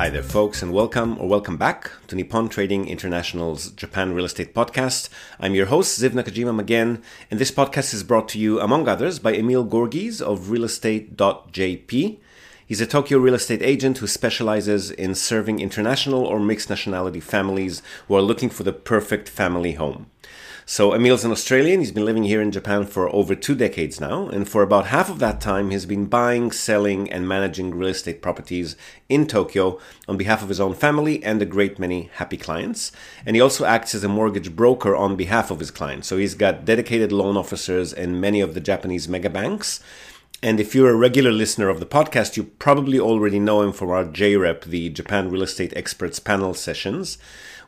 Hi there, folks, and welcome or welcome back to Nippon Trading International's Japan Real Estate Podcast. I'm your host, Ziv Nakajima again, and this podcast is brought to you, among others, by Emil Gorgis of realestate.jp. He's a Tokyo real estate agent who specializes in serving international or mixed nationality families who are looking for the perfect family home. So Emil's an Australian. He's been living here in Japan for over two decades now, and for about half of that time, he's been buying, selling, and managing real estate properties in Tokyo on behalf of his own family and a great many happy clients. And he also acts as a mortgage broker on behalf of his clients. So he's got dedicated loan officers in many of the Japanese mega banks. And if you're a regular listener of the podcast, you probably already know him from our JREP, the Japan Real Estate Experts Panel sessions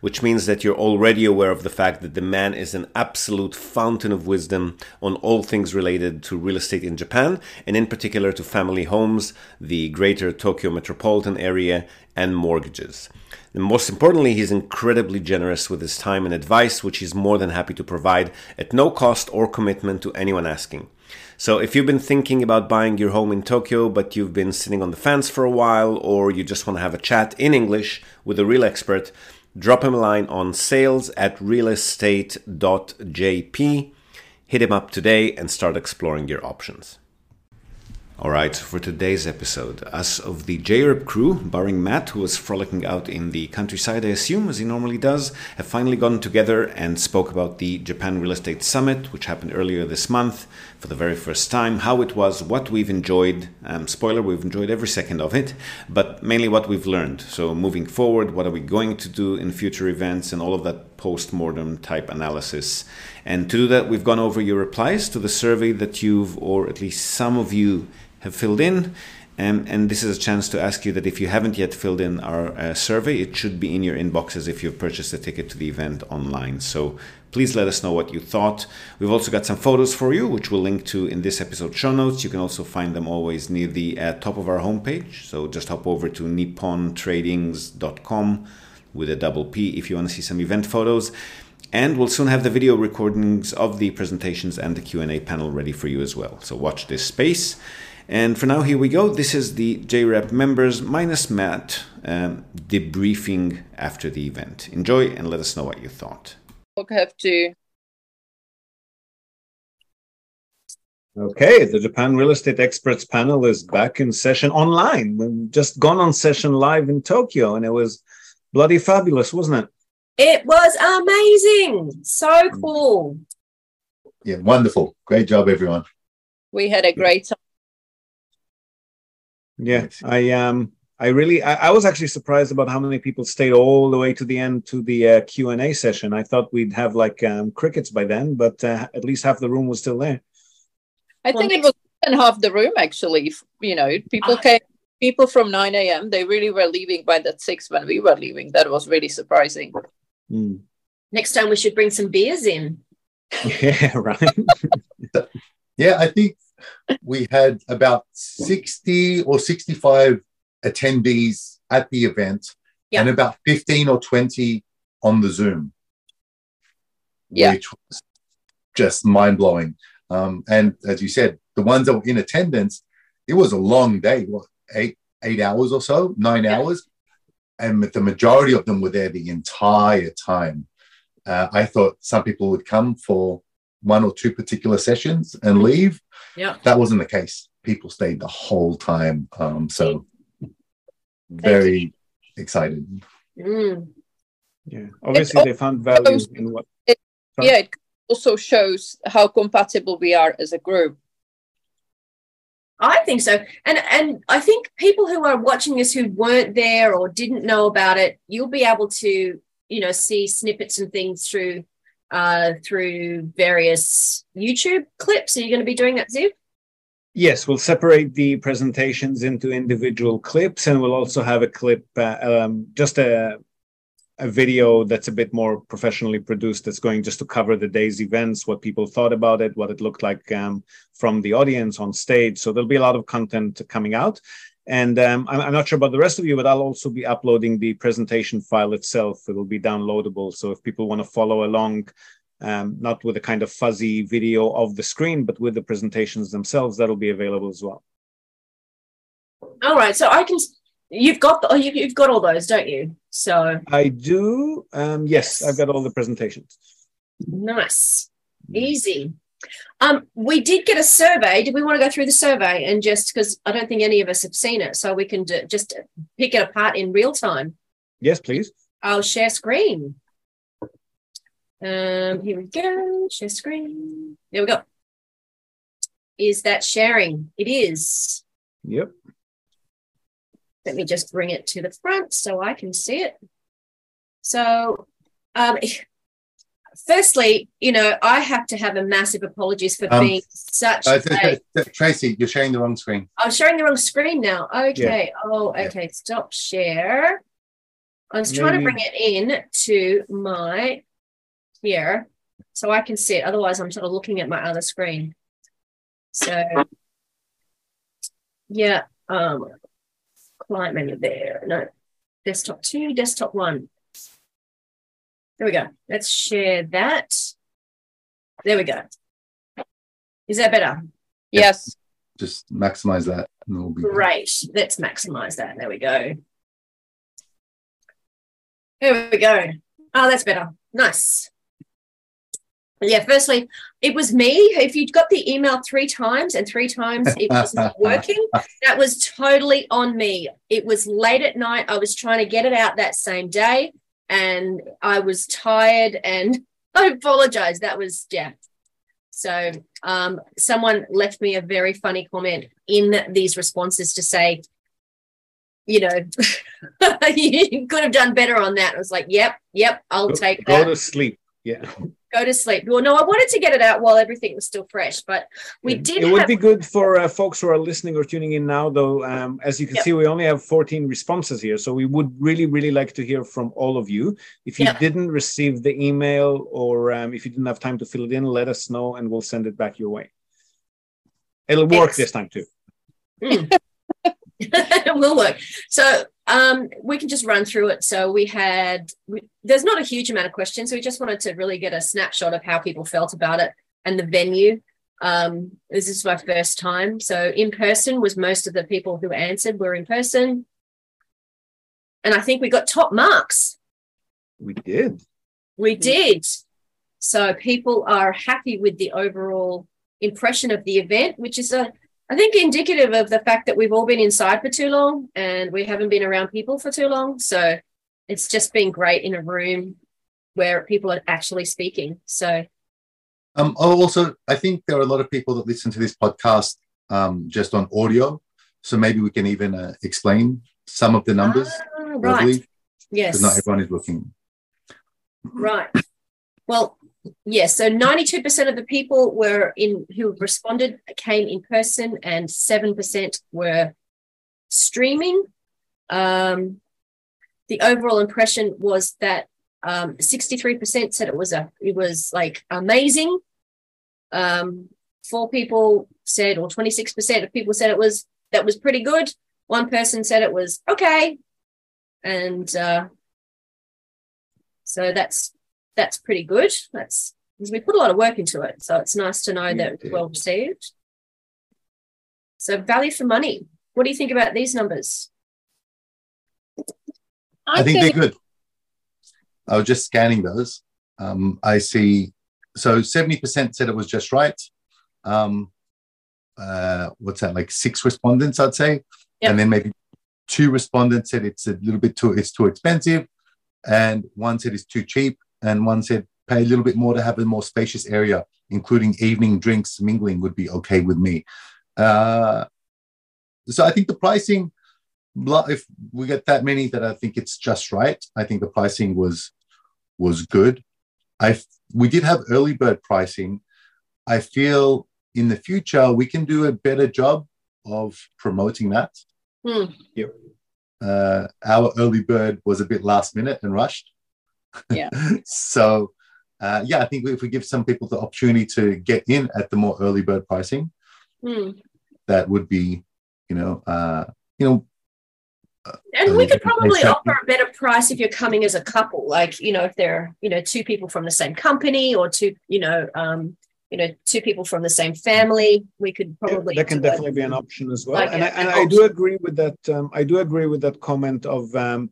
which means that you're already aware of the fact that the man is an absolute fountain of wisdom on all things related to real estate in Japan, and in particular to family homes, the greater Tokyo metropolitan area, and mortgages. And most importantly, he's incredibly generous with his time and advice, which he's more than happy to provide at no cost or commitment to anyone asking. So if you've been thinking about buying your home in Tokyo, but you've been sitting on the fence for a while, or you just want to have a chat in English with a real expert, drop him a line on sales at realestate.jp. Hit him up today and start exploring your options. All right, for today's episode, us of the JREP crew, barring Matt, who was frolicking out in the countryside, I assume, as he normally does, have finally gotten together and spoke about the Japan Real Estate Summit, which happened earlier this month for the very first time, how it was, what we've enjoyed. Um, spoiler, we've enjoyed every second of it, but mainly what we've learned. So, moving forward, what are we going to do in future events and all of that post mortem type analysis. And to do that, we've gone over your replies to the survey that you've, or at least some of you, have filled in. Um, and this is a chance to ask you that if you haven't yet filled in our uh, survey, it should be in your inboxes if you've purchased a ticket to the event online. So please let us know what you thought. We've also got some photos for you, which we'll link to in this episode show notes. You can also find them always near the uh, top of our homepage. So just hop over to nippontradings.com with a double P if you want to see some event photos. And we'll soon have the video recordings of the presentations and the Q&A panel ready for you as well. So watch this space. And for now, here we go. This is the JREP members minus Matt um, debriefing after the event. Enjoy and let us know what you thought. We'll have to. Okay, the Japan Real Estate Experts panel is back in session online. We've just gone on session live in Tokyo, and it was bloody fabulous, wasn't it? It was amazing. So cool. Yeah, wonderful. Great job, everyone. We had a great time yeah, I um, I really, I, I, was actually surprised about how many people stayed all the way to the end to the uh, Q and A session. I thought we'd have like um, crickets by then, but uh, at least half the room was still there. I think it was in half the room actually. You know, people came, people from nine a.m. They really were leaving by that six when we were leaving. That was really surprising. Mm. Next time we should bring some beers in. Yeah, right. yeah, I think we had about 60 or 65 attendees at the event yeah. and about 15 or 20 on the Zoom, yeah. which was just mind blowing. Um, and as you said, the ones that were in attendance, it was a long day, what, eight, eight hours or so, nine yeah. hours. And the majority of them were there the entire time. Uh, I thought some people would come for one or two particular sessions and mm-hmm. leave. Yeah. That wasn't the case. People stayed the whole time. Um, so very excited. Mm. Yeah. Obviously, they found value in what. It, yeah, it also shows how compatible we are as a group. I think so. And and I think people who are watching this who weren't there or didn't know about it, you'll be able to, you know, see snippets and things through uh, through various YouTube clips. Are you going to be doing that, Ziv? Yes, we'll separate the presentations into individual clips, and we'll also have a clip, uh, um, just a a video that's a bit more professionally produced that's going just to cover the day's events what people thought about it what it looked like um, from the audience on stage so there'll be a lot of content coming out and um, I'm, I'm, not sure about the rest of you but i'll also be uploading the presentation file itself it will be downloadable so if people want to follow along um, not with a kind of fuzzy video of the screen but with the presentations themselves that'll be available as well all right so i can You've got the, oh, you, you've got all those, don't you? So I do. Um, yes, Yes. I've got all the presentations. nice, easy. Um, we did get a survey. Did we want to go through the survey and just because I don't think any of us have seen it, so we can do, just pick it apart in real time. Yes, please. I'll share screen. Um, here we go. Share screen. There we go. Is that sharing? It is. Yep. Let me just bring it to the front so I can see it. So, um, firstly, you know, I have to have a massive apologies for Um, being such Uh, a. Tracy, you're sharing the wrong screen. I'm sharing the wrong screen now. Okay. Oh, Yeah. okay. Stop share. I was trying to bring it in to my here so I can see it. Otherwise, I'm sort of looking at my other screen. So, yeah. Um, client menu there. No, desktop two, desktop one. There we go. Let's share that. There we go. Is that better? Yes. Just maximize that. And it'll be Great. Let's maximize that. There we go. There we go. Oh, that's better. Nice. Yeah, firstly, it was me. If you'd got the email three times and three times it was not working, that was totally on me. It was late at night. I was trying to get it out that same day and I was tired and I apologize. That was, yeah. So um, someone left me a very funny comment in these responses to say, you know, you could have done better on that. I was like, yep, yep, I'll Go, take go that. Go to sleep. Yeah. Go to sleep. Well, no, I wanted to get it out while everything was still fresh, but we did It would be good for uh, folks who are listening or tuning in now, though. Um, as you can Yep. see, we only have 14 responses here. So we would really, really like to hear from all of you. If you Yep. didn't receive the email or um, if you didn't have time to fill it in, let us know and we'll send it back your way. It'll work Ex- this time too. It will work. So um, we can just run through it. So we had, we, there's not a huge amount of questions. So we just wanted to really get a snapshot of how people felt about it and the venue. Um, this is my first time. So in person was most of the people who answered were in person. And I think we got top marks. We did. We did. So people are happy with the overall impression of the event, which is a I think indicative of the fact that we've all been inside for too long and we haven't been around people for too long. So it's just been great in a room where people are actually speaking. So Um, oh, also, I think there are a lot of people that listen to this podcast um, just on audio. So maybe we can even uh, explain some of the numbers Ah, right. Yes. because not everyone is looking. Right. Well, yes. so 92% of the people were in who responded came in person, and 7% were streaming. Um, the overall impression was that um, 63% said it was a it was like amazing. Um, four people said, or 26% of people said it was that was pretty good. One person said it was okay, and uh, so that's that's pretty good. That's because we put a lot of work into it. So it's nice to know We that it's did. well received. So value for money. What do you think about these numbers? I think they're good. I was just scanning those. Um, I see. So 70% said it was just right. Um, uh, what's that? Like six respondents, I'd say. Yep. And then maybe two respondents said it's a little bit too, it's too expensive. And one said it's too cheap. And one said pay a little bit more to have a more spacious area, including evening drinks, mingling would be okay with me. Uh, so I think the pricing, if we get that many that I think it's just right. I think the pricing was was good. I we did have early bird pricing. I feel in the future we can do a better job of promoting that. Hmm. Uh, our early bird was a bit last minute and rushed. Yeah. so uh, yeah, I think if we give some people the opportunity to get in at the more early bird pricing, Hmm. that would be, you know, uh, you know, And we could probably exactly. offer a better price if you're coming as a couple, like, you know, if they're, you know, two people from the same company or two, you know, um, you know, two people from the same family. We could probably yeah, that can do definitely be an option as well. Like and a- I, and I do agree with that. Um, I do agree with that comment of um,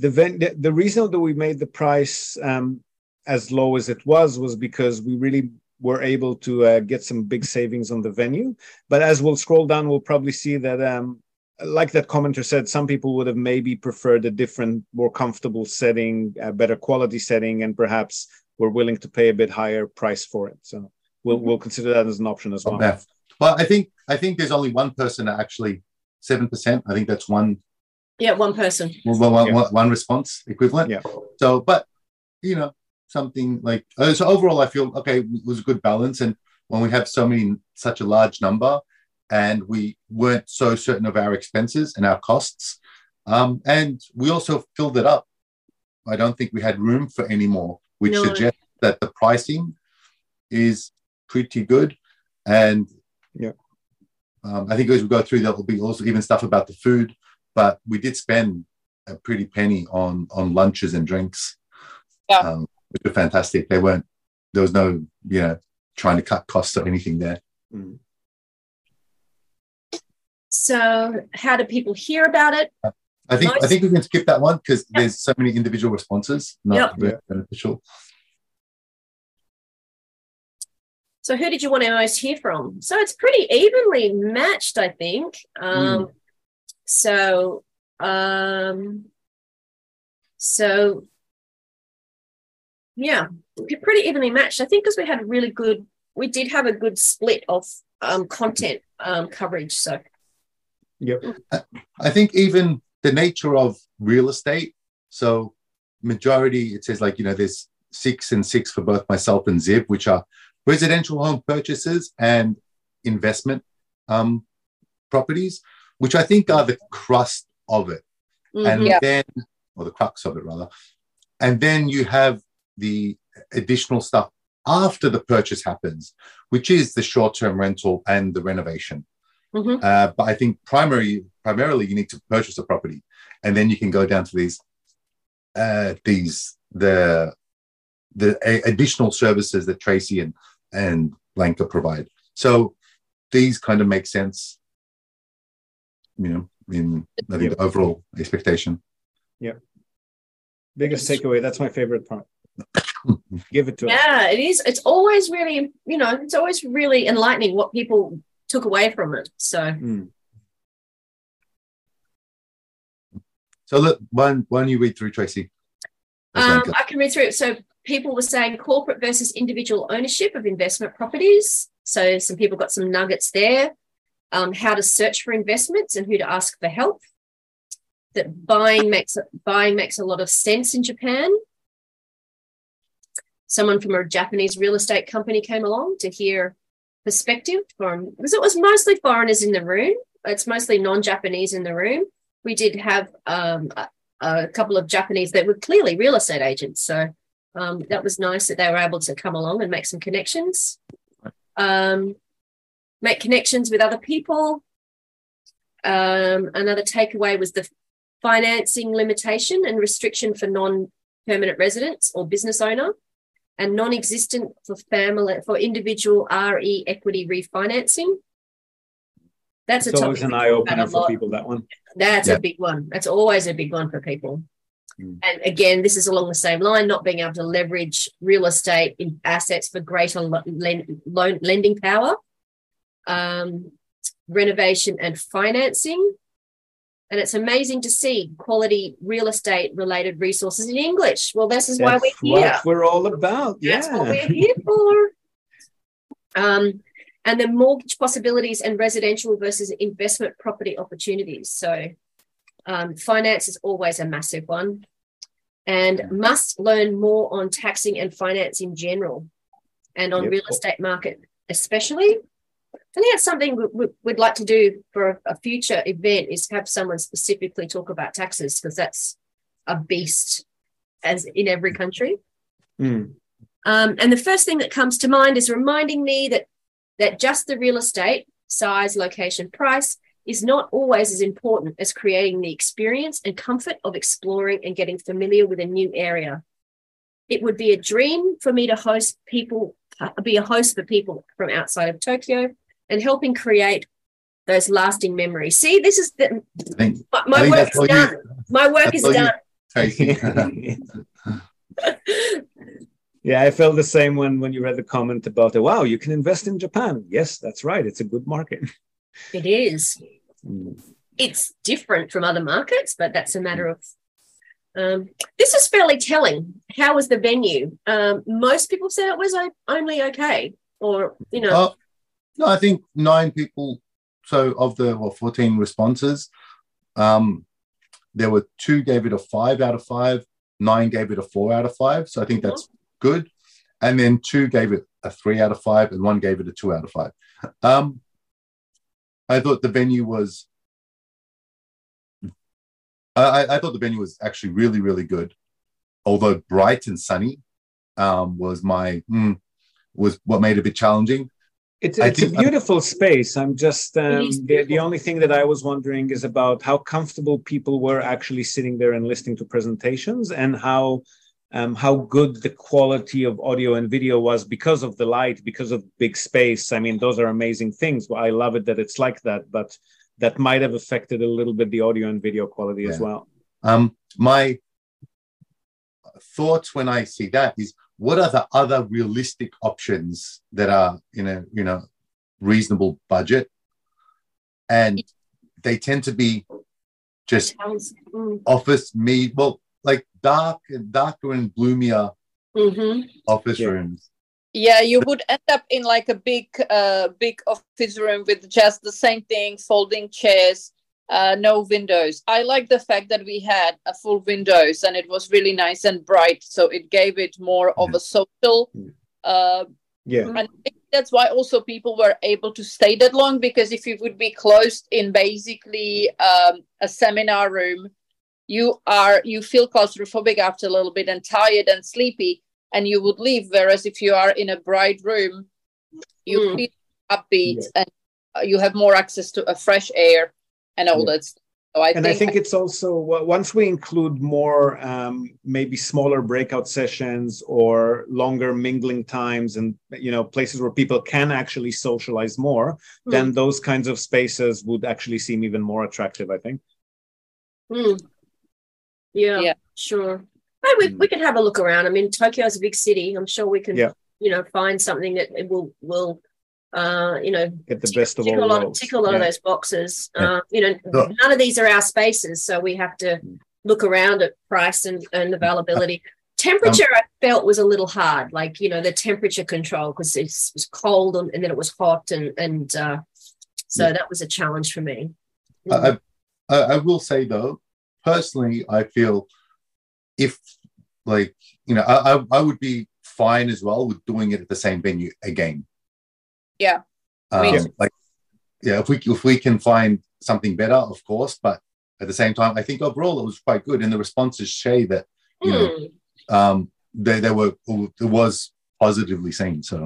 the, the the reason that we made the price um, as low as it was was because we really were able to uh, get some big savings on the venue. But as we'll scroll down, we'll probably see that. Um, like that commenter said, some people would have maybe preferred a different, more comfortable setting, a better quality setting, and perhaps were willing to pay a bit higher price for it. So we'll we'll consider that as an option as well. Well, I think I think there's only one person that actually seven percent. I think that's one Yeah, one person. one, one- Yeah. one- one response equivalent. Yeah. So, but you know, something like uh, so overall, I feel okay. It was a good balance, and when we have so many, such a large number, and we weren't so certain of our expenses and our costs, um, and we also filled it up. I don't think we had room for any more, which No. suggests that the pricing is pretty good, and Yeah. um, I think as we go through, there will be also even stuff about the food, but we did spend a pretty penny on on lunches and drinks. Yeah. Um, which were fantastic. They weren't. There was no, you know, trying to cut costs or anything there. Mm. So, how do people hear about it? I think I think we can skip that one because Yeah. there's so many individual responses, not very beneficial. So, who did you want to most hear from? So, it's pretty evenly matched, I think. Um, So, um, so yeah, pretty evenly matched. I think because we had a really good, we did have a good split of um, content um, coverage. So, yeah, I think even the nature of real estate. So majority, it says like you know, there's six and six for both myself and Ziv, which are residential home purchases and investment um, properties, which I think are the crust of it. and mhm. Yeah. then or the crux of it rather and then you have the additional stuff after the purchase happens which is the short-term rental and the renovation Mhm. uh, but i think primary primarily you need to purchase a property and then you can go down to these uh, these the the a- additional services that tracy and and blanca provide so these kind of make sense you know in i think the overall expectation Yeah. Biggest takeaway. That's my favorite part. Give it to us. yeah, it is. It's always really, you know, it's always really enlightening what people took away from it. So, Mm. So look, why, don't- you read through Tracy? Um, I can read through it. So people were saying corporate versus individual ownership of investment properties. So some people got some nuggets there. Um, how to search for investments and who to ask for help. That buying makes buying makes a lot of sense in Japan. Someone from a Japanese real estate company came along to hear perspective from because it was mostly foreigners in the room. It's mostly non-Japanese in the room. We did have um, a, a couple of Japanese that were clearly real estate agents. So um, that was nice that they were able to come along and make some connections, um, make connections with other people. Um, another takeaway was the financing limitation and restriction for non-permanent residents or business owner, and non-existent for family for individual RE equity refinancing. That's It's a always an eye opener for people. That one. That's Yeah. a big one. That's always a big one for people. Mm. And again, this is along the same line, not being able to leverage real estate in assets for greater lo- len- loan lending power, um, renovation and financing. And it's amazing to see quality real estate related resources in English. Well, this is why we're here. what we're all about. That's yeah. what we're here for. Um, and the mortgage possibilities and residential versus investment property opportunities. So, um, finance is always a massive one, and must learn more on taxing and finance in general, and on Yep. real estate market especially. I think that's something we, we'd like to do for a, a future event is have someone specifically talk about taxes because that's a beast as in every country. Mm. Um, and the first thing that comes to mind is reminding me that that just the real estate size, location, price is not always as important as creating the experience and comfort of exploring and getting familiar with a new area. It would be a dream for me to host people be a host for people from outside of Tokyo and helping create those lasting memories. See, this is the I think, my, my think work is done. you, my work is you- done. Yeah, I felt the same when when you read the comment about it. Wow, you can invest in Japan. Yes, that's right. It's a good market. It is. Mm. It's different from other markets, but that's a matter of. Um, this is fairly telling. How was the venue? Um, most people said it was only okay, or you know, Uh, no, I think nine people. So of the well, 14 responses, um, there were two gave it a five out of five, nine gave it a four out of five. So I think that's good. And then two gave it a three out of five, and one gave it a two out of five. Um, I thought the venue was. I, I- I thought the venue was actually really, really good, although bright and sunny um, was my mm, was what made it a bit challenging. It's, I it's a think- beautiful space. I'm just um, the, the only thing that I was wondering is about how comfortable people were actually sitting there and listening to presentations, and how um, how good the quality of audio and video was because of the light, because of big space. I mean, those are amazing things. I love it that it's like that, but that might have affected a little bit the audio and video quality as well. Um, my thoughts when I see that is what are the other realistic options that are in a you know reasonable budget, and they tend to be just. Mm, office me well like dark darker and gloomier mhm. office Yeah. rooms. Yeah, you would end up in like a big, uh, big office room with just the same thing, folding chairs, uh, no windows. I like the fact that we had a full windows and it was really nice and bright, so it gave it more of a social. Mm. Uh, Yeah, and I think that's why also people were able to stay that long because if you would be closed in basically um, a seminar room, you are you feel claustrophobic after a little bit and tired and sleepy, and you would leave. Whereas if you are in a bright room, you Mm. feel upbeat and uh, you have more access to a fresh air and all Yeah. So I and think, I think it's also once we include more, um, maybe smaller breakout sessions or longer mingling times, and you know places where people can actually socialize more, then those kinds of spaces would actually seem even more attractive. I think. Mm. Yeah, Yeah. sure. Hey, we, Mm. we can have a look around. I mean, Tokyo is a big city. I'm sure we can, Yeah. you know, find something that it will will, uh, you know, Get the tick, best of tick all a lot, worlds. tick a lot of those boxes. Yeah. Uh, you know, Yeah. none of these are our spaces, so we have to look around at price and, and availability. Temperature, I felt was a little hard, like you know, the temperature control because it was cold and, and then it was hot, and and uh, so Yeah. that was a challenge for me. I, I, I will say though, personally, I feel if like you know, I, I, I would be fine as well with doing it at the same venue again. Yeah. Um, Me too. like yeah, if we if we can find something better, of course, but at the same time, I think overall it was quite good, and the responses say that you know Hmm. um, they they were it was positively seen. So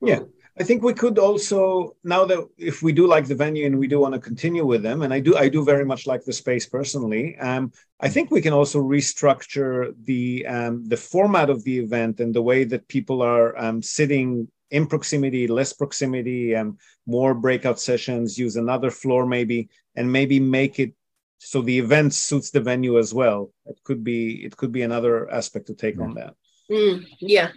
yeah. I think we could also now that if we do like the venue and we do want to continue with them, and I do, I do very much like the space personally. Um, I think we can also restructure the um, the format of the event and the way that people are um, sitting in proximity, less proximity, and more breakout sessions. Use another floor maybe, and maybe make it so the event suits the venue as well. It could be it could be another aspect to take on that. Mm, yeah.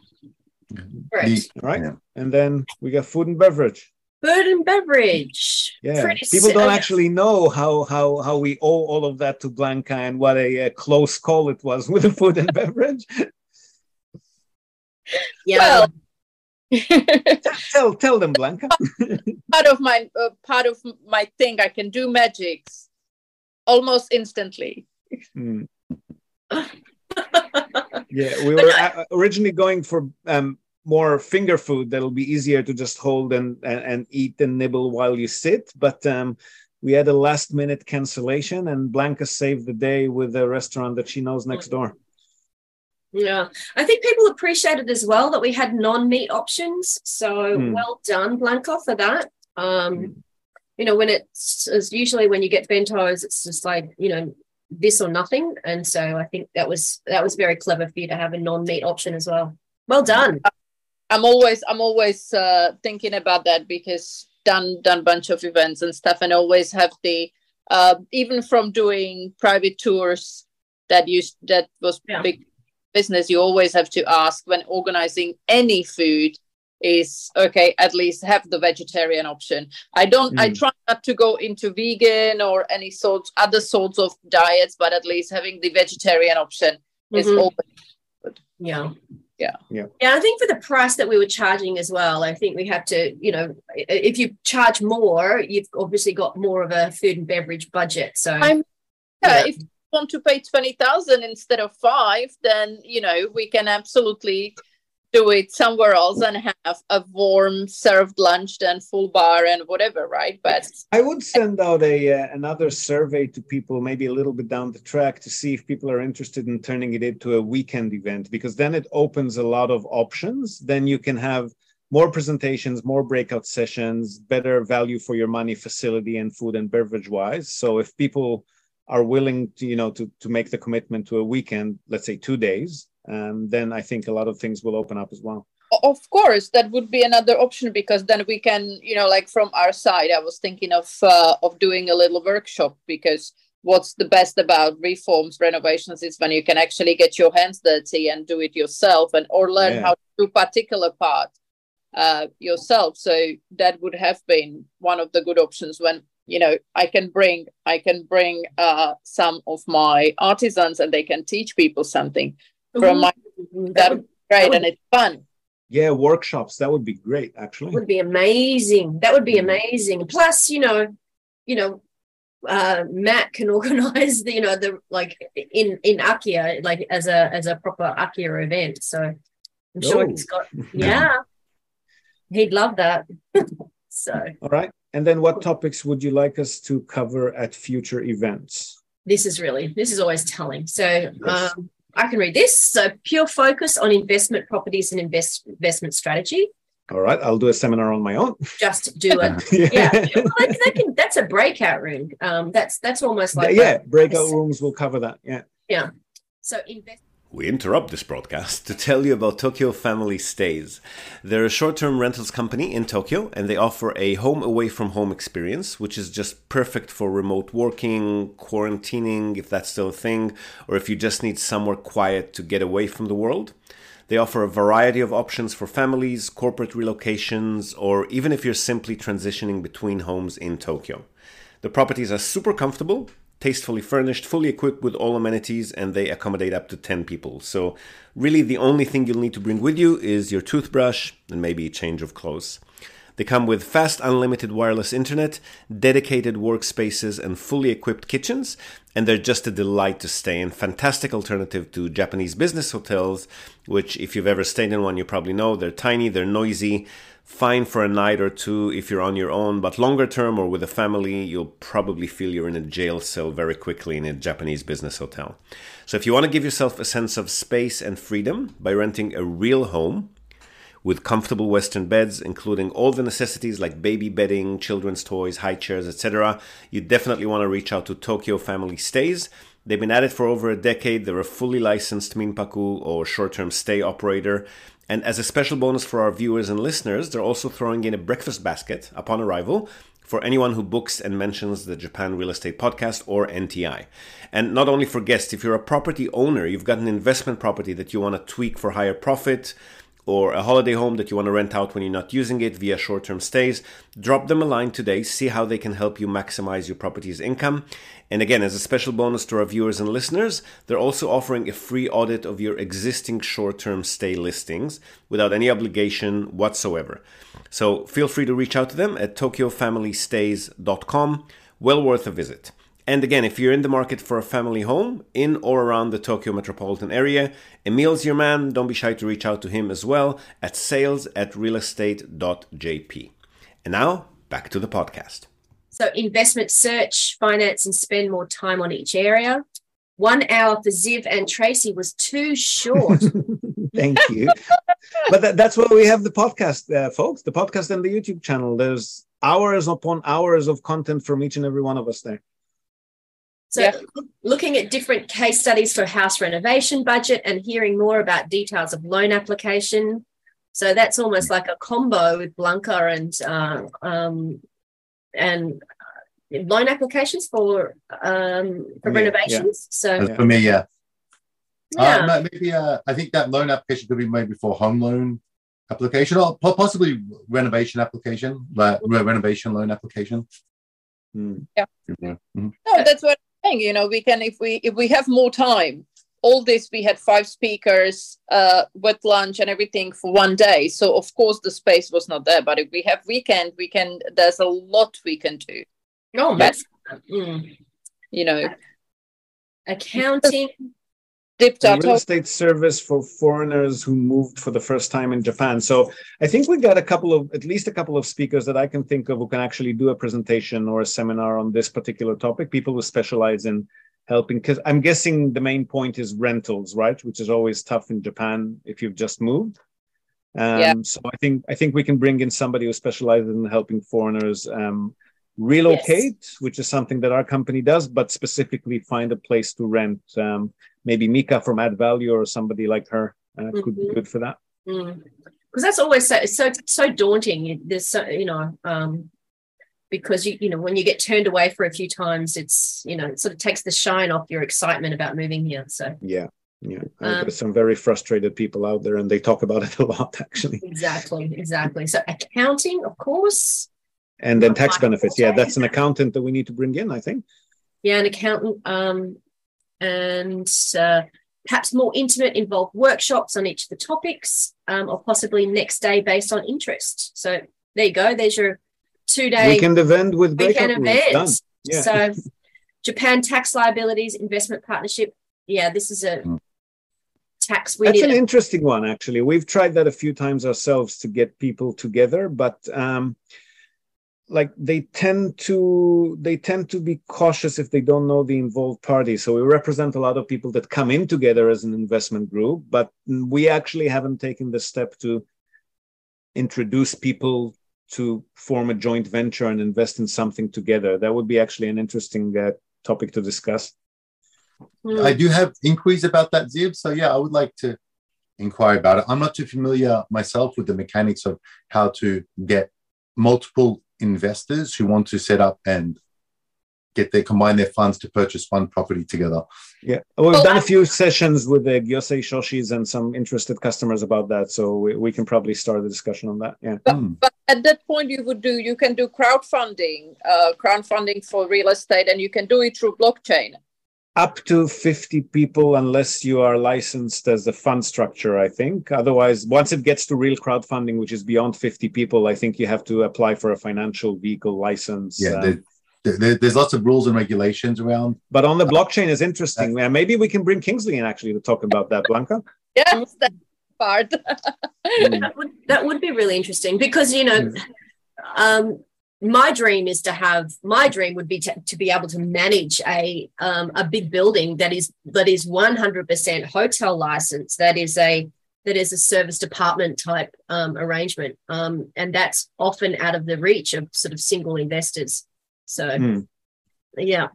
Correct. the- All right, Yeah. and then we got food and beverage. Food and beverage. Yeah, Pretty people don't uh, actually know how how how we owe all of that to Blanca and what a, uh close call it was with the food and beverage. Yeah. Well, tell tell them, Blanca. part of my uh, part of my thing, I can do magics almost instantly. Hmm. Yeah, we were uh, originally going for um, more finger food that'll be easier to just hold and, and and eat and nibble while you sit, but um, we had a last minute cancellation, and Blanca saved the day with a restaurant that she knows next door. Yeah. I think people appreciated as well that we had non-meat options. So Hmm. well done, Blanca, for that. Um, Hmm. you know, when it's, it's usually when you get bentos, it's just like, you know, this or nothing. And so I think that was that was very clever for you to have a non-meat option as well. Well done. I'm always I'm always uh, thinking about that because done done bunch of events and stuff, and always have the uh, even from doing private tours that used that was Yeah. big business. You always have to ask when organizing any food is okay at least have the vegetarian option i don't i Mm. try not to go into vegan or any sorts other sorts of diets but at least having the vegetarian option is Mhm. always Yeah. Yeah. Yeah. Yeah. I think for the price that we were charging as well, I think we have to, you know, if you charge more, you've obviously got more of a food and beverage budget. So I'm- yeah, Yeah. if you want to pay 20,000 instead of five, then, you know, we can absolutely do it somewhere else and have a warm served lunch then full bar and whatever, right? But I would send out a uh, another survey to people, maybe a little bit down the track, to see if people are interested in turning it into a weekend event, because then it opens a lot of options. Then you can have more presentations, more breakout sessions, better value for your money, facility and food and beverage wise. So if people are willing to, you know, to to make the commitment to a weekend, let's say two days, um, then I think a lot of things will open up as well. of course that would be another option because then we can you know like from our side i was thinking of uh, of doing a little workshop because what's the best about reforms renovations is when you can actually get your hands dirty and do it yourself and or learn Yeah. how to do particular part uh, yourself so that would have been one of the good options when you know i can bring i can bring uh, some of my artisans and they can teach people something from my that would be great would- and it's fun Yeah, workshops that would be great, actually. would be amazing. That would be Mhm. amazing. Plus, you know, you know, uh, Matt can organize the, you know, the like in in Akiya, like as a as a proper Akiya event. So I'm sure Oh. he's got, yeah, he'd love that. so All right. And then what topics would you like us to cover at future events? this is really this is always telling. So Yes. um, I can read this. So pure focus on investment properties and invest investment strategy. All right. I'll do a seminar on my own. Just do it. yeah, well, that, that can, that's a breakout room. Um, that's that's almost like yeah, breakout Yes. rooms will cover that. Yeah, yeah. So invest. We interrupt this broadcast to tell you about Tokyo Family Stays. They're a short term rentals company in Tokyo and they offer a home away from home experience, which is just perfect for remote working, quarantining, if that's still a thing, or if you just need somewhere quiet to get away from the world. They offer a variety of options for families, corporate relocations, or even if you're simply transitioning between homes in Tokyo. The properties are super comfortable, tastefully furnished, fully equipped with all amenities, and they accommodate up to 10 people. So, really, the only thing you'll need to bring with you is your toothbrush and maybe a change of clothes. They come with fast, unlimited wireless internet, dedicated workspaces, and fully equipped kitchens, and they're just a delight to stay in. Fantastic alternative to Japanese business hotels, which, if you've ever stayed in one, you probably know they're tiny, they're noisy, fine for a night or two if you're on your own, but longer term or with a family, you'll probably feel you're in a jail cell very quickly in a Japanese business hotel. So if you want to give yourself a sense of space and freedom by renting a real home with comfortable western beds including all the necessities like baby bedding, children's toys, high chairs, etc., you definitely want to reach out to Tokyo Family Stays. They've been at it for over a decade. They're a fully licensed Minpaku or short-term stay operator. And as a special bonus for our viewers and listeners, they're also throwing in a breakfast basket upon arrival for anyone who books and mentions the Japan Real Estate Podcast or NTI. And not only for guests, if you're a property owner, you've got an investment property that you want to tweak for higher profit, or a holiday home that you want to rent out when you're not using it via short term stays, drop them a line today, see how they can help you maximize your property's income. And again, as a special bonus to our viewers and listeners, they're also offering a free audit of your existing short term stay listings without any obligation whatsoever. So feel free to reach out to them at tokyofamilystays.com. Well worth a visit. And again, if you're in the market for a family home in or around the Tokyo metropolitan area, Emil's your man. Don't be shy to reach out to him as well at sales at realestate.jp. And now, back to the podcast. So investment search, finance, and spend more time on each area. One hour for Ziv and Tracy was too short. Thank you. but that, that's why we have the podcast, uh, folks. The podcast and the YouTube channel. There's hours upon hours of content from each and every one of us there. So, Yeah. looking at different case studies for house renovation budget and hearing more about details of loan application, So that's almost like a combo with Blanca and uh, um, and uh, loan applications for um, for Yeah, renovations. So For me, yeah. yeah, Uh, maybe uh, I think that loan application could be maybe for home loan application or po- possibly renovation application, like re- renovation loan application. Hmm. Mhm. No, that's what I'm saying. You know, we can if we if we have more time. All this we had five speakers uh, with lunch and everything for one day. So of course the space was not there. But if we have weekend, we can. There's a lot we can do. no, that's mm. You know, accounting. Our real estate service for foreigners who moved for the first time in Japan. So I think we got a couple of, at least a couple of speakers that I can think of who can actually do a presentation or a seminar on this particular topic. People who specialize in helping, because I'm guessing the main point is rentals, right? Which is always tough in Japan if you've just moved. Um, Yeah. So I think I think we can bring in somebody who specializes in helping foreigners um, relocate, which is something that our company does, but specifically find a place to rent. Um, maybe Mika from Add Value or somebody like her uh, could be Mhm. good for that. because that's always so so so daunting. There's so you know um, because you you know when you get turned away for a few times, it's you know it sort of takes the shine off your excitement about moving here. So Yeah. Yeah. Uh, Um, there's some very frustrated people out there and they talk about it a lot actually. exactly, exactly. So accounting, of course, And then tax benefits. Yeah, that's an accountant that we need to bring in, I think. yeah, an accountant, um, and uh, perhaps more intimate, involved workshops on each of the topics, um, or possibly next day based on interest. So there you go. There's your two day Weekend event with weekend event. Yeah. So Japan tax liabilities investment partnership. Yeah, this is a Mm. tax we That's an a- interesting one, actually. We've tried that a few times ourselves to get people together, but um, like they tend to they tend to be cautious if they don't know the involved parties. So we represent a lot of people that come in together as an investment group, but we actually haven't taken the step to introduce people to form a joint venture and invest in something together. That would be actually an interesting uh, topic to discuss. I do have inquiries about that, Ziv. So yeah, I would like to inquire about it. I'm not too familiar myself with the mechanics of how to get multiple investors who want to set up and get their combine their funds to purchase one property together. Yeah, we've Well, done a few sessions with the Gyosei Shoshis and some interested customers about that, so we, we can probably start the discussion on that. Yeah, But, Hmm. but at that point, you would do you can do crowdfunding, uh, crowdfunding for real estate, and you can do it through blockchain. Up to fifty people, unless you are licensed as a fund structure. I think. Otherwise, once it gets to real crowdfunding, which is beyond fifty people, I think you have to apply for a financial vehicle license. Yeah, um, there, there, there's lots of rules and regulations around. but on the blockchain is interesting. Yeah, maybe we can bring Kingsley in actually to talk about that, Blanca. Yes, that part. Mm. that would that would be really interesting because you know, um, my dream is to have my dream would be to, to be able to manage a um, a big building that is that is 100% hotel license that is a that is a serviced apartment type um, arrangement um, and that's often out of the reach of sort of single investors so Hmm. yeah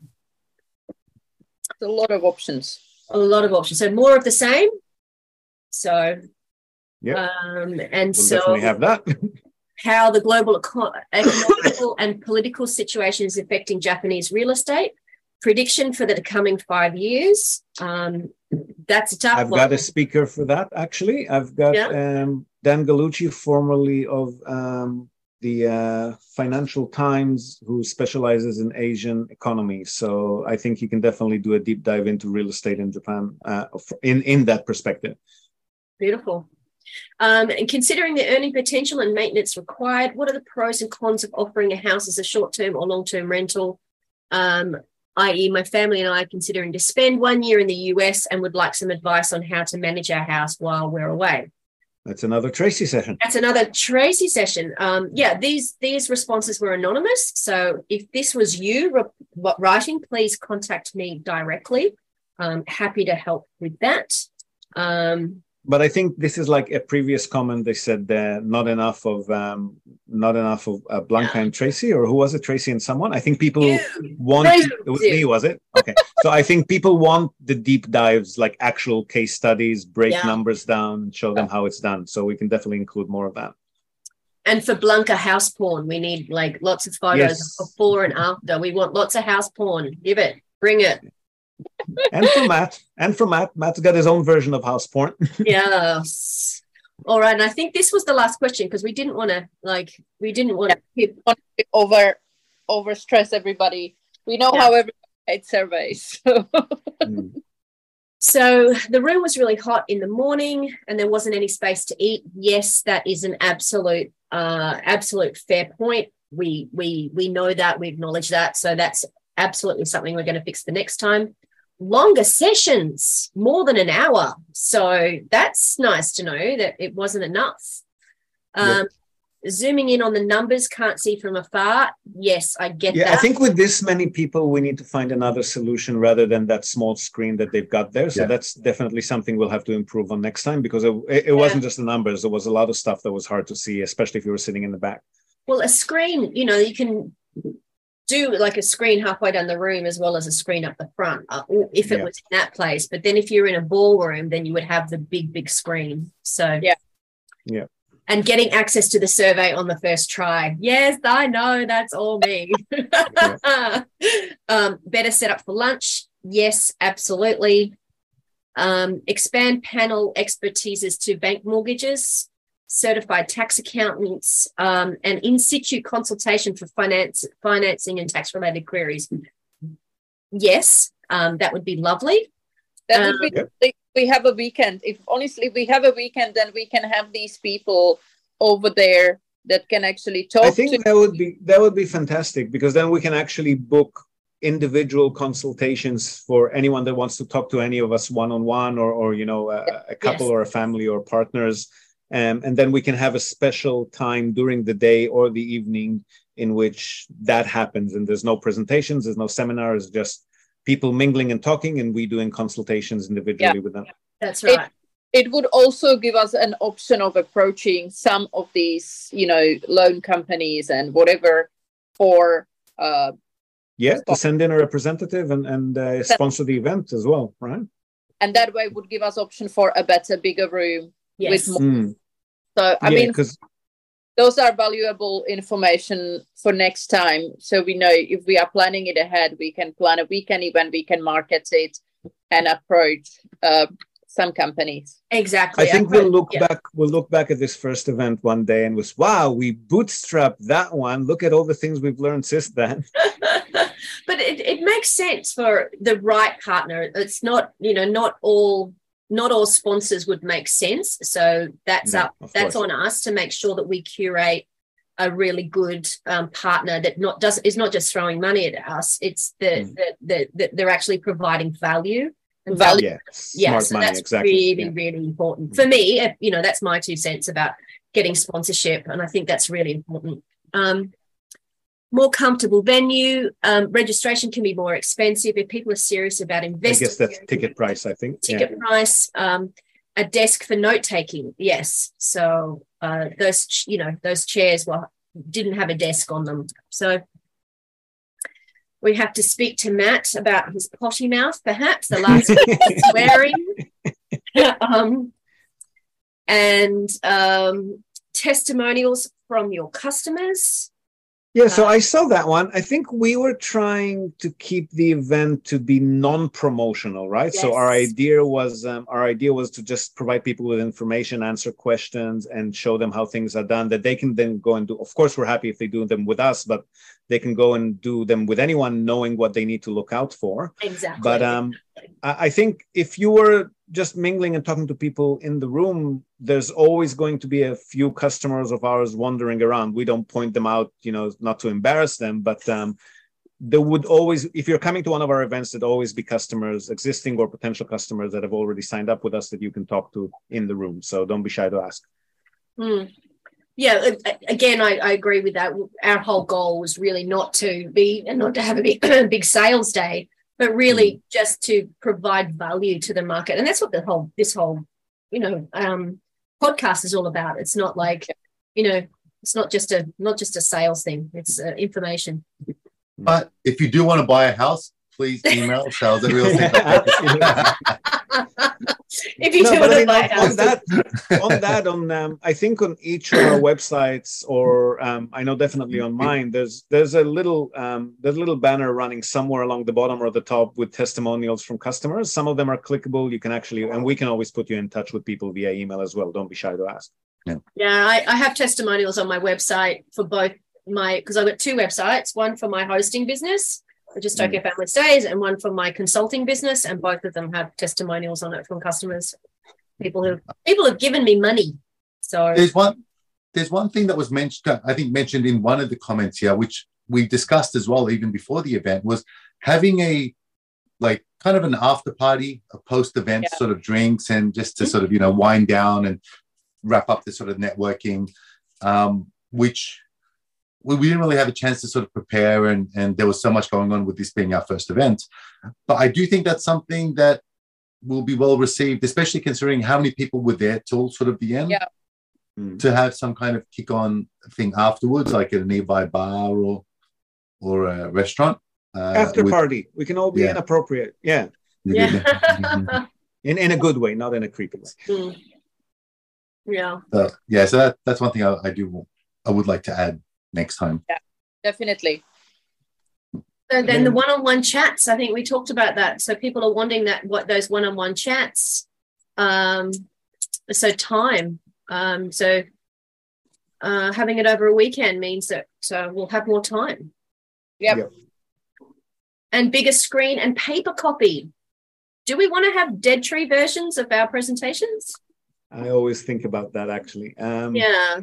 a lot of options. a lot of options so more of the same so Yeah. um and We'll so definitely have that. how the global eco- economical and political situation is affecting Japanese real estate. Prediction for the coming five years. Um, that's a tough I've one. got a speaker for that actually. I've got um, Dan Gallucci, formerly of um, the uh, Financial Times, who specializes in Asian economy. So I think you can definitely do a deep dive into real estate in Japan uh, in in that perspective. Beautiful. Um, and considering the earning potential and maintenance required, what are the pros and cons of offering a house as a short term or long term rental? Um, i.e., my family and I are considering to spend one year in the US and would like some advice on how to manage our house while we're away. That's another Tracy session. That's another Tracy session. Um, yeah, these these responses were anonymous. So if this was you re- writing, please contact me directly. I'm happy to help with that. Um, but I think this is like a previous comment. They said uh, not enough of um, not enough of uh, Blanca and Tracy, or who was it? Tracy and someone. I think people You. want. It was you. me, was it? Okay. so I think people want the deep dives, like actual case studies, break Yeah. numbers down, show them how it's done. So we can definitely include more of that. And for Blanca house porn, we need like lots of photos Yes. before and after. We want lots of house porn. Give it, bring it. And for Matt, and for Matt, Matt's got his own version of house porn. yes. All right. And I think this was the last question because we didn't want to like we didn't want to keep to over over stress everybody. We know Yeah. how everybody hates surveys. So Mm. So the room was really hot in the morning and there wasn't any space to eat. Yes, that is an absolute uh absolute fair point. We we we know that, we acknowledge that. So that's absolutely something we're going to fix the next time. Longer sessions, more than an hour. So that's nice to know that it wasn't enough. Um zooming in on the numbers, can't see from afar. Yes, I get Yeah, that. I think with this many people, we need to find another solution rather than that small screen that they've got there. So Yeah. that's definitely something we'll have to improve on next time because it, it, it wasn't just the numbers. There was a lot of stuff that was hard to see, especially if you were sitting in the back. Well, a screen, you know, you can do like a screen halfway down the room as well as a screen up the front uh, if it Yeah. was in that place. But then if you're in a ballroom, then you would have the big, big screen. So, Yeah. Yeah. And getting access to the survey on the first try. Yes, I know that's all me. um, better set up for lunch. Yes, absolutely. Um, expand panel expertises to bank mortgages certified tax accountants, um, and in situ consultation for finance, financing and tax related queries. Yes, um, that would be lovely. that Um, would be if we have a weekend. If honestly if we have a weekend, then we can have these people over there that can actually talk I think to that would be that would be fantastic because then we can actually book individual consultations for anyone that wants to talk to any of us one on one or or you know a, a couple Yes. or a family or partners um, and then we can have a special time during the day or the evening in which that happens and there's no presentations there's no seminars just people mingling and talking and we doing consultations individually with them That's It- right. it would also give us an option of approaching some of these, you know, loan companies and whatever for uh yeah to send in a representative and and uh, sponsor the event as well right and that way would give us option for a better, bigger room. Yes. with more- Mm. So I yeah mean because those are valuable information for next time. So we know if we are planning it ahead, we can plan a weekend event, we can market it and approach uh, some companies. exactly. I think I've we'll look yeah. back. We'll look back at this first event one day and was wow, we bootstrapped that one. Look at all the things we've learned since then. but it, it makes sense for the right partner. It's not, you know, not all not all sponsors would make sense. So that's No, up that's course. on us to make sure that we curate a really good um, partner that not does is not just throwing money at us. It's the Mm. that that that they're actually providing value. And Value. Yeah, yeah, so money, that's exactly. really, Yeah. really important for me. You know, that's my two cents about getting sponsorship, and I think that's really important. Um, more comfortable venue, um, registration can be more expensive if people are serious about investing. I guess that's ticket price. I think. Yeah. Ticket price, um, a desk for note taking. Yes, so uh, those you know those chairs were didn't have a desk on them, so we have to speak to Matt about his potty mouth, perhaps the last swearing. um, and um, testimonials from your customers. Yeah, so Uh, I saw that one. I think we were trying to keep the event to be non-promotional, right? So our idea was um, our idea was to just provide people with information, answer questions, and show them how things are done. That they can then go and do. Of course, we're happy if they do them with us, but they can go and do them with anyone, knowing what they need to look out for. Exactly. But um, I, I think if you were just mingling and talking to people in the room, there's always going to be a few customers of ours wandering around. We don't point them out, you know, not to embarrass them, but um, there would always, if you're coming to one of our events, there'd always be customers, existing or potential customers that have already signed up with us that you can talk to in the room. So don't be shy to ask. Hmm. Yeah, again, I, I agree with that. Our whole goal was really not to be and not to have a big, big sales day, but really just to provide value to the market, and that's what the whole this whole you know um, podcast is all about. It's not like you know it's not just a not just a sales thing. It's uh, information. But if you do want to buy a house, please email sales at real estate. if you No, do but want to mean, buy on, on that, on that, on um, I think on each of our websites, or um, I know definitely on mine, there's there's a little um, there's a little banner running somewhere along the bottom or the top with testimonials from customers. Some of them are clickable. You can actually, and we can always put you in touch with people via email as well. Don't be shy to ask. Yeah, I, I have testimonials on my website for both my because I've got two websites, one for my hosting business, is Tokyo mm. Family Stays, and one for my consulting business, and both of them have testimonials on it from customers. People who people have given me money. So there's one there's one thing that was mentioned uh, i think mentioned in one of the comments here which we discussed as well even before the event was having a like kind of an after party a post event Yeah. sort of drinks and just to mm-hmm. sort of you know wind down and wrap up the sort of networking um, which we, we didn't really have a chance to sort of prepare and and there was so much going on with this being our first event but i do think that's something that will be well received especially considering how many people were there till sort of the end Yeah. to have some kind of kick on thing afterwards, like at a nearby bar or or a restaurant. Uh, After with- party, we can all be Yeah. inappropriate. Yeah, yeah. in in a good way, not in a creepy way. Mm. yeah. So, yeah, so that, that's one thing I, I do I would like to add next time. Yeah, Definitely. So then the one-on-one chats, I think we talked about that. So people are wanting that what those one-on-one chats. Um, so time. Um, so uh, having it over a weekend means that uh, we'll have more time. Yep. Yep. And bigger screen and paper copy. Do we want to have dead tree versions of our presentations? I always think about that actually. Um, Yeah.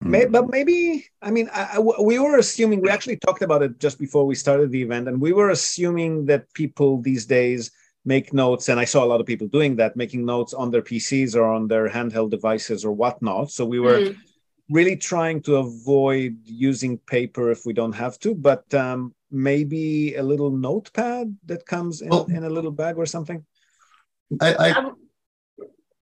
May, but maybe I mean I, I- we were assuming we actually talked about it just before we started the event, and we were assuming that people these days make notes, and I saw a lot of people doing that, making notes on their PCs or on their handheld devices or whatnot. So we were Mm. really trying to avoid using paper if we don't have to, but um, maybe a little notepad that comes in, Well- in a little bag or something. I, I Um,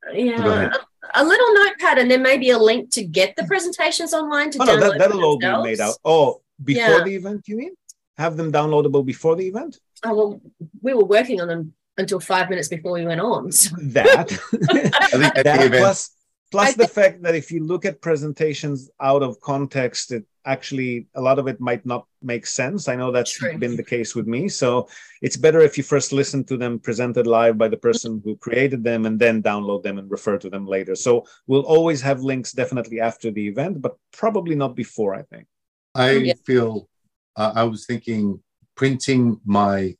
Go yeah. Ahead. A, a little notepad and then maybe a link to get the presentations online to Oh no, download that, that'll all be made out. Oh, before Yeah. the event, you mean? Have them downloadable before the event? Oh, well, we were working on them until five minutes before we went on. So. that I think at the that plus plus I the fact that if you look at presentations out of context it actually a lot of it might not make sense i know that's True. been the case with me so it's better if you first listen to them presented live by the person who created them and then download them and refer to them later so we'll always have links definitely after the event but probably not before i think I Yeah. feel uh, I was thinking printing my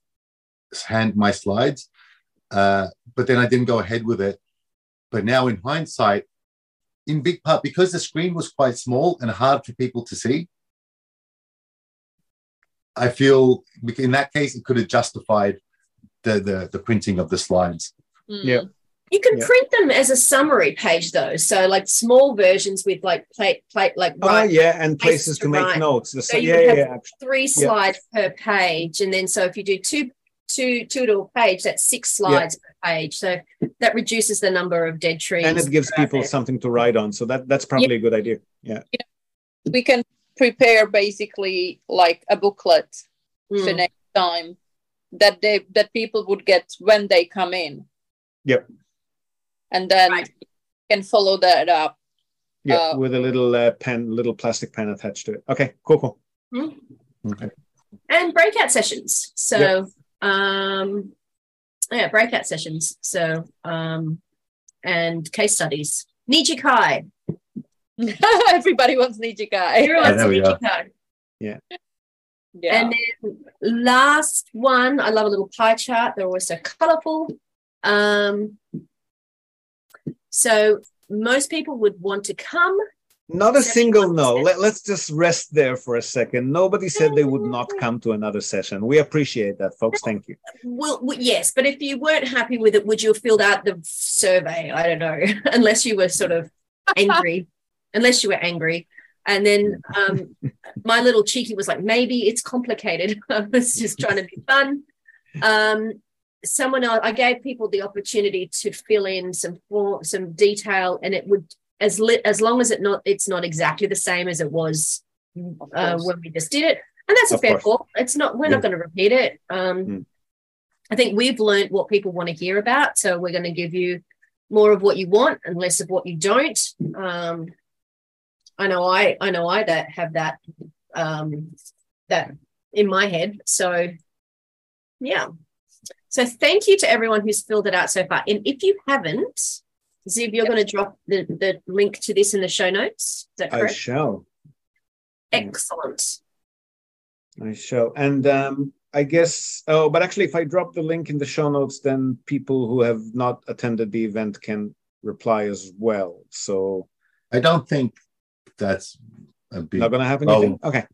hand my slides, uh, but then I didn't go ahead with it. But now, in hindsight, in big part because the screen was quite small and hard for people to see, I feel in that case it could have justified the the, the printing of the slides. Mm. Yeah. You can Yeah. print them as a summary page though. So like small versions with like plate plate like oh right yeah and Places places to to make write. notes The- So you yeah yeah, have yeah three slides per page. And then so if you do two two two to a page, that's six slides per page. So that reduces the number of dead trees. and it gives that are out people there. something to write on so that that's probably a good idea yeah We can prepare basically like a booklet for Mm. next time that they that people would get when they come in. Yep. And then Right. you can follow that up. Yeah, Uh, with a little uh, pen, little plastic pen attached to it. Okay, cool, cool. Okay. and breakout sessions. So um yeah, breakout sessions. So um and case studies. Nijikai. Everybody wants Nijikai. Everyone's there we go. Nijikai. Yeah. And then last one, I love a little pie chart. They're always so colorful. Um, so most people would want to come. Not a single no. Let, let's just rest there for a second. Nobody said they would not come to another session. We appreciate that, folks. Thank you. Well, well, yes, but if you weren't happy with it, would you have filled out the survey? I don't know, unless you were sort of angry, unless you were angry. And then um, my little cheeky was like, maybe it's complicated. I was just trying to be fun. Um, someone else, I gave people the opportunity to fill in some form, some detail, and it would as lit as long as it not it's not exactly the same as it was uh, when we just did it, and that's a Of fair course. call. It's not we're Yeah. not going to repeat it. Um, Mm. I think we've learned what people want to hear about, so we're going to give you more of what you want and less of what you don't. Um, I know I I know I that have that um, that in my head. So yeah. So thank you to everyone who's filled it out so far. And if you haven't, Ziv, you're going to drop the, the link to this in the show notes. Is that I shall. Excellent. I shall. And um, I guess, oh, but actually, if I drop the link in the show notes, then people who have not attended the event can reply as well. So, I don't think that's a big. not going to happen. Oh. Okay.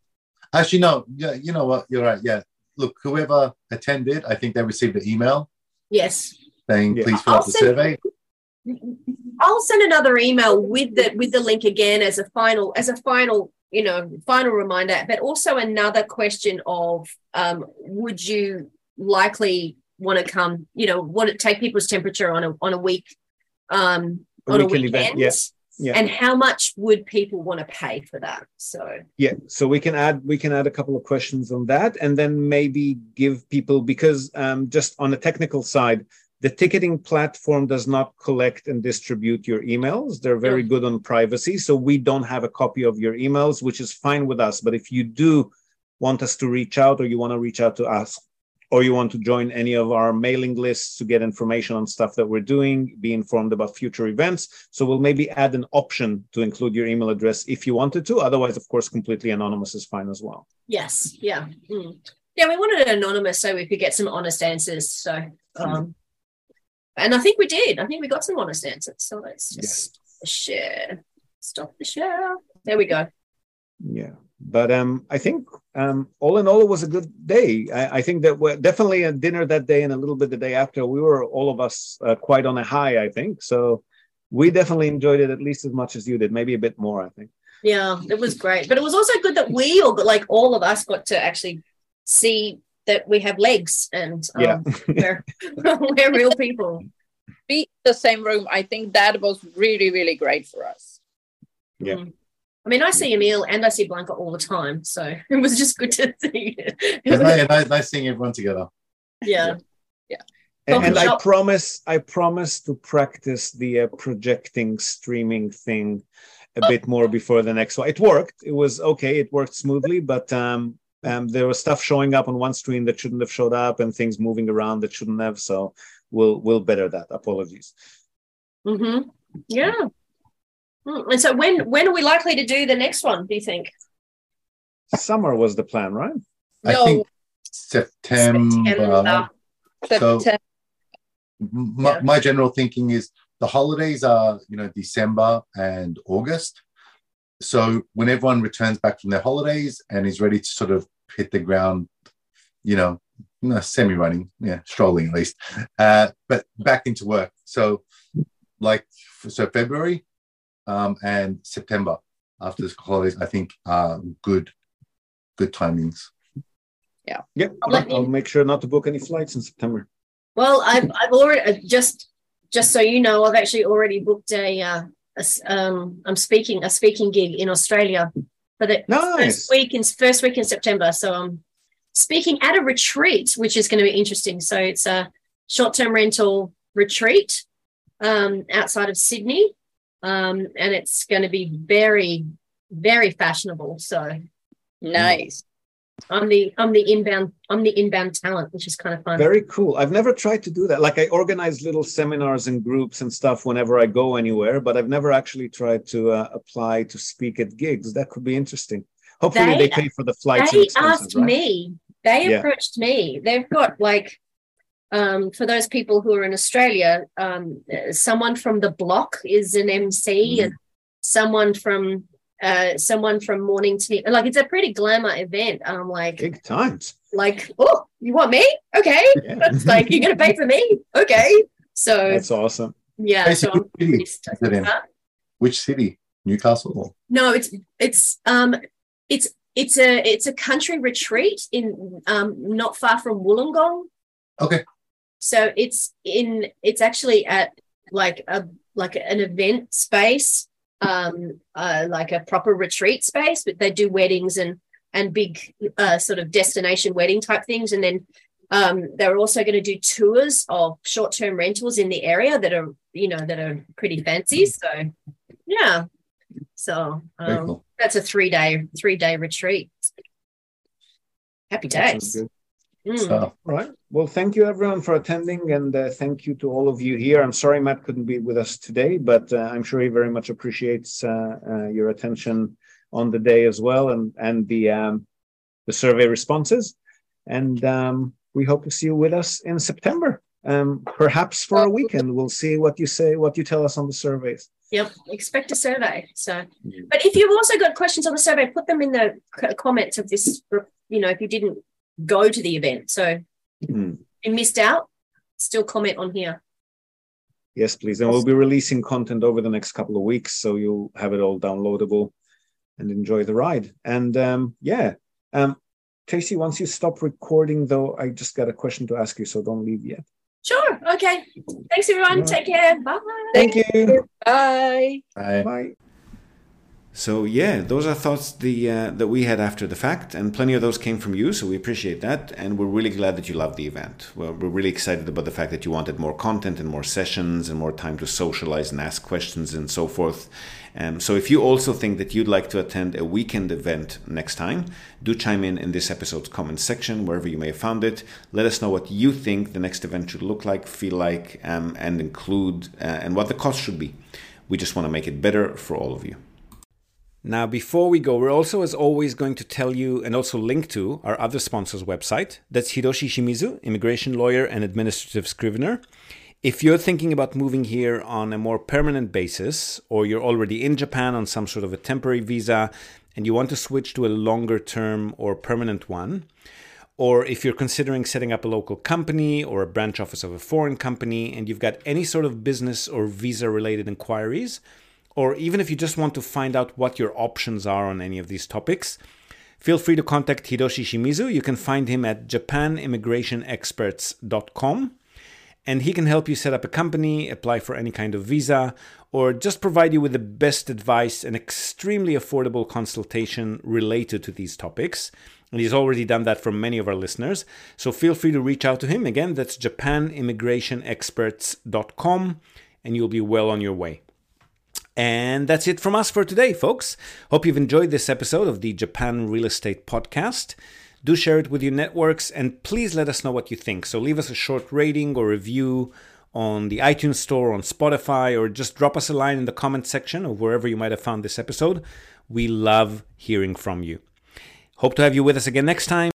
Actually, no. Yeah, you know what? You're right. Yeah. Look, whoever attended, I think they received an email Yes. saying, Yeah. "Please fill I'll out the send- survey." I'll send another email with the with the link again as a final as a final you know final reminder, but also another question of um, would you likely want to come you know want to take people's temperature on a on a week um, A on a weekend event, yeah. Yeah. and how much would people want to pay for that so Yeah, so we can add we can add a couple of questions on that, and then maybe give people because um, just on the technical side, the ticketing platform does not collect and distribute your emails. They're very good on privacy, so we don't have a copy of your emails, which is fine with us. But if you do want us to reach out, or you want to reach out to us, or you want to join any of our mailing lists to get information on stuff that we're doing, be informed about future events. So we'll maybe add an option to include your email address if you wanted to. Otherwise, of course, completely anonymous is fine as well. yes yeah Mm. yeah we wanted it anonymous so we could get some honest answers so um and i think we did i think we got some honest answers so let's just Yes. share stop the share there we go Yeah. But um, I think um, all in all, it was a good day. I, I think that we're definitely at dinner that day and a little bit the day after, we were all of us uh, quite on a high, I think. So we definitely enjoyed it at least as much as you did, maybe a bit more, I think. Yeah, it was great. But it was also good that we all got like all of us got to actually see that we have legs and um, Yeah. we're, we're real people. Be in the same room. I think that was really, really great for us. Yeah. Mm. I mean, I see Emil and I see Blanca all the time, so it was just good to see. It's nice, nice, nice seeing everyone together. yeah, And, and I promise, I promise to practice the uh, projecting streaming thing a bit more before the next one. It worked. It was okay. It worked smoothly, but um, um, there was stuff showing up on one screen that shouldn't have showed up, and things moving around that shouldn't have. So we'll we'll better that. Apologies. hmm yeah. Mm, And so, when when are we likely to do the next one? Do you think? Summer was the plan, right? I No. think September. September. So September. my, Yeah. my general thinking is the holidays are you know December and August. So when everyone returns back from their holidays and is ready to sort of hit the ground, you know, semi-running, yeah, strolling at least, uh, but back into work. So like so February um, and September after the holidays, I think are good good timings. Yep. I'll let I'll make sure not to book any flights in September. Well, I've I've already uh, just just so you know, I've actually already booked a, uh, a s- um I'm speaking a speaking gig in Australia for the Nice. first week in first week in September. So I'm speaking at a retreat, which is going to be interesting. So it's a short term rental retreat um, outside of Sydney, um, and it's going to be very very fashionable. So Nice. I'm the I'm the inbound I'm the inbound talent, which is kind of fun. Very cool. I've never tried to do that. Like I organize little seminars and groups and stuff whenever I go anywhere, but I've never actually tried to uh, apply to speak at gigs. That could be interesting. Hopefully, they, They- pay for the flights. they asked right? me they Yeah. approached me they've got like um, for those people who are in australia um, someone from the block is an mc Mhm. and someone from uh, someone from morning tea like it's a pretty glamour event and i'm like Big times. like oh you want me okay Yeah. it's like you're gonna pay for me okay so That's awesome. yeah so Basically, i'm pretty is stoked it with in? that. Which city? Newcastle. No, it's it's um it's it's a it's a country retreat in um not far from Wollongong. Okay. So it's in it's actually at like a like an event space, um, uh, like a proper retreat space, but they do weddings and and big uh, sort of destination wedding type things, and then um, they're also going to do tours of short term rentals in the area that are you know that are pretty fancy. So yeah, so um, cool. that's a three day three day retreat. Happy days. Mm. So, right. Well, thank you everyone for attending, and uh, thank you to all of you here. I'm sorry Matt couldn't be with us today, but uh, I'm sure he very much appreciates uh, uh your attention on the day as well, and and the um, the survey responses. And um, we hope to see you with us in September, um, perhaps for a weekend. We'll see what you say, what you tell us on the surveys. Yep, expect a survey. So, but if you've also got questions on the survey, put them in the comments of this. You know, if you didn't go to the event. So mm. you missed out, still comment on here. Yes, please. And we'll be releasing content over the next couple of weeks. So you'll have it all downloadable and enjoy the ride. And um, yeah. Um, Tracy, once you stop recording, though, I just got a question to ask you, so don't leave yet. Sure. Okay. Thanks, everyone. Take care. Bye. Thank you. Bye. Bye. Bye. So yeah, those are thoughts the uh, that we had after the fact, and plenty of those came from you. So we appreciate that, and we're really glad that you loved the event. Well, we're really excited about the fact that you wanted more content and more sessions and more time to socialize and ask questions and so forth. Um, so if you also think that you'd like to attend a weekend event next time, do chime in in this episode's comment section wherever you may have found it. Let us know what you think the next event should look like, feel like, um, and include, uh, and what the cost should be. We just want to make it better for all of you. Now, before we go, we're also, as always, going to tell you and also link to our other sponsor's website. That's Hiroshi Shimizu, immigration lawyer and administrative scrivener. If you're thinking about moving here on a more permanent basis, or you're already in Japan on some sort of a temporary visa and you want to switch to a longer term or permanent one, or if you're considering setting up a local company or a branch office of a foreign company and you've got any sort of business or visa related inquiries, or even if you just want to find out what your options are on any of these topics, feel free to contact Hiroshi Shimizu. You can find him at japanimmigrationexperts.com and he can help you set up a company, apply for any kind of visa, or just provide you with the best advice and extremely affordable consultation related to these topics. And he's already done that for many of our listeners. So feel free to reach out to him. Again, that's japanimmigrationexperts.com, and you'll be well on your way. And that's it from us for today, folks. Hope you've enjoyed this episode of the Japan Real Estate Podcast. Do share it with your networks and please let us know what you think. So leave us a short rating or review on the iTunes Store, on Spotify, or just drop us a line in the comment section or wherever you might have found this episode. We love hearing from you. Hope to have you with us again next time.